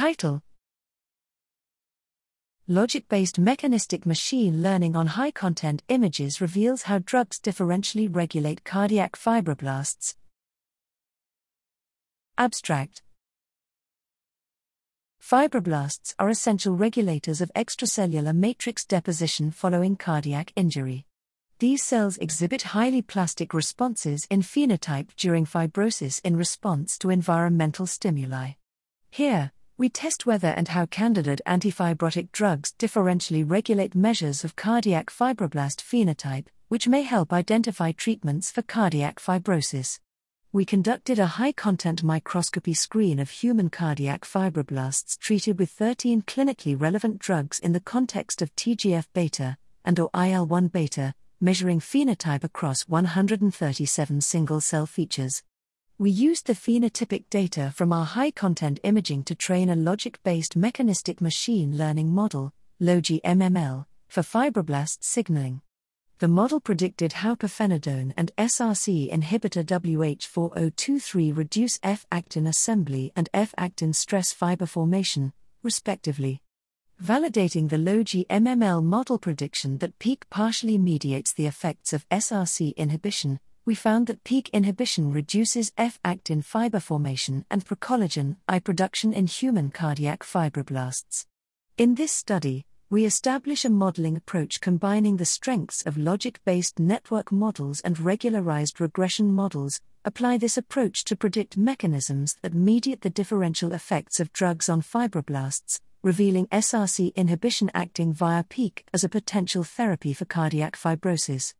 Title Logic based mechanistic machine learning on high content images reveals how drugs differentially regulate cardiac fibroblasts. Abstract Fibroblasts are essential regulators of extracellular matrix deposition following cardiac injury. These cells exhibit highly plastic responses in phenotype during fibrosis in response to environmental stimuli. Here, we test whether and how candidate antifibrotic drugs differentially regulate measures of cardiac fibroblast phenotype, which may help identify treatments for cardiac fibrosis. We conducted a high content microscopy screen of human cardiac fibroblasts treated with 13 clinically relevant drugs in the context of TGF beta and or IL-1 beta, measuring phenotype across 137 single cell features. We used the phenotypic data from our high content imaging to train a logic based mechanistic machine learning model, LogiMML, for fibroblast signaling. The model predicted how pirfenidone and SRC inhibitor WH4023 reduce F actin assembly and F actin stress fiber formation, respectively. Validating the LogiMML model prediction that PI3K partially mediates the effects of SRC inhibition, we found that PI3K inhibition reduces F actin fiber formation and procollagen I production in human cardiac fibroblasts. In this study, we establish a modeling approach combining the strengths of logic based network models and regularized regression models, apply this approach to predict mechanisms that mediate the differential effects of drugs on fibroblasts, revealing SRC inhibition acting via PI3K as a potential therapy for cardiac fibrosis.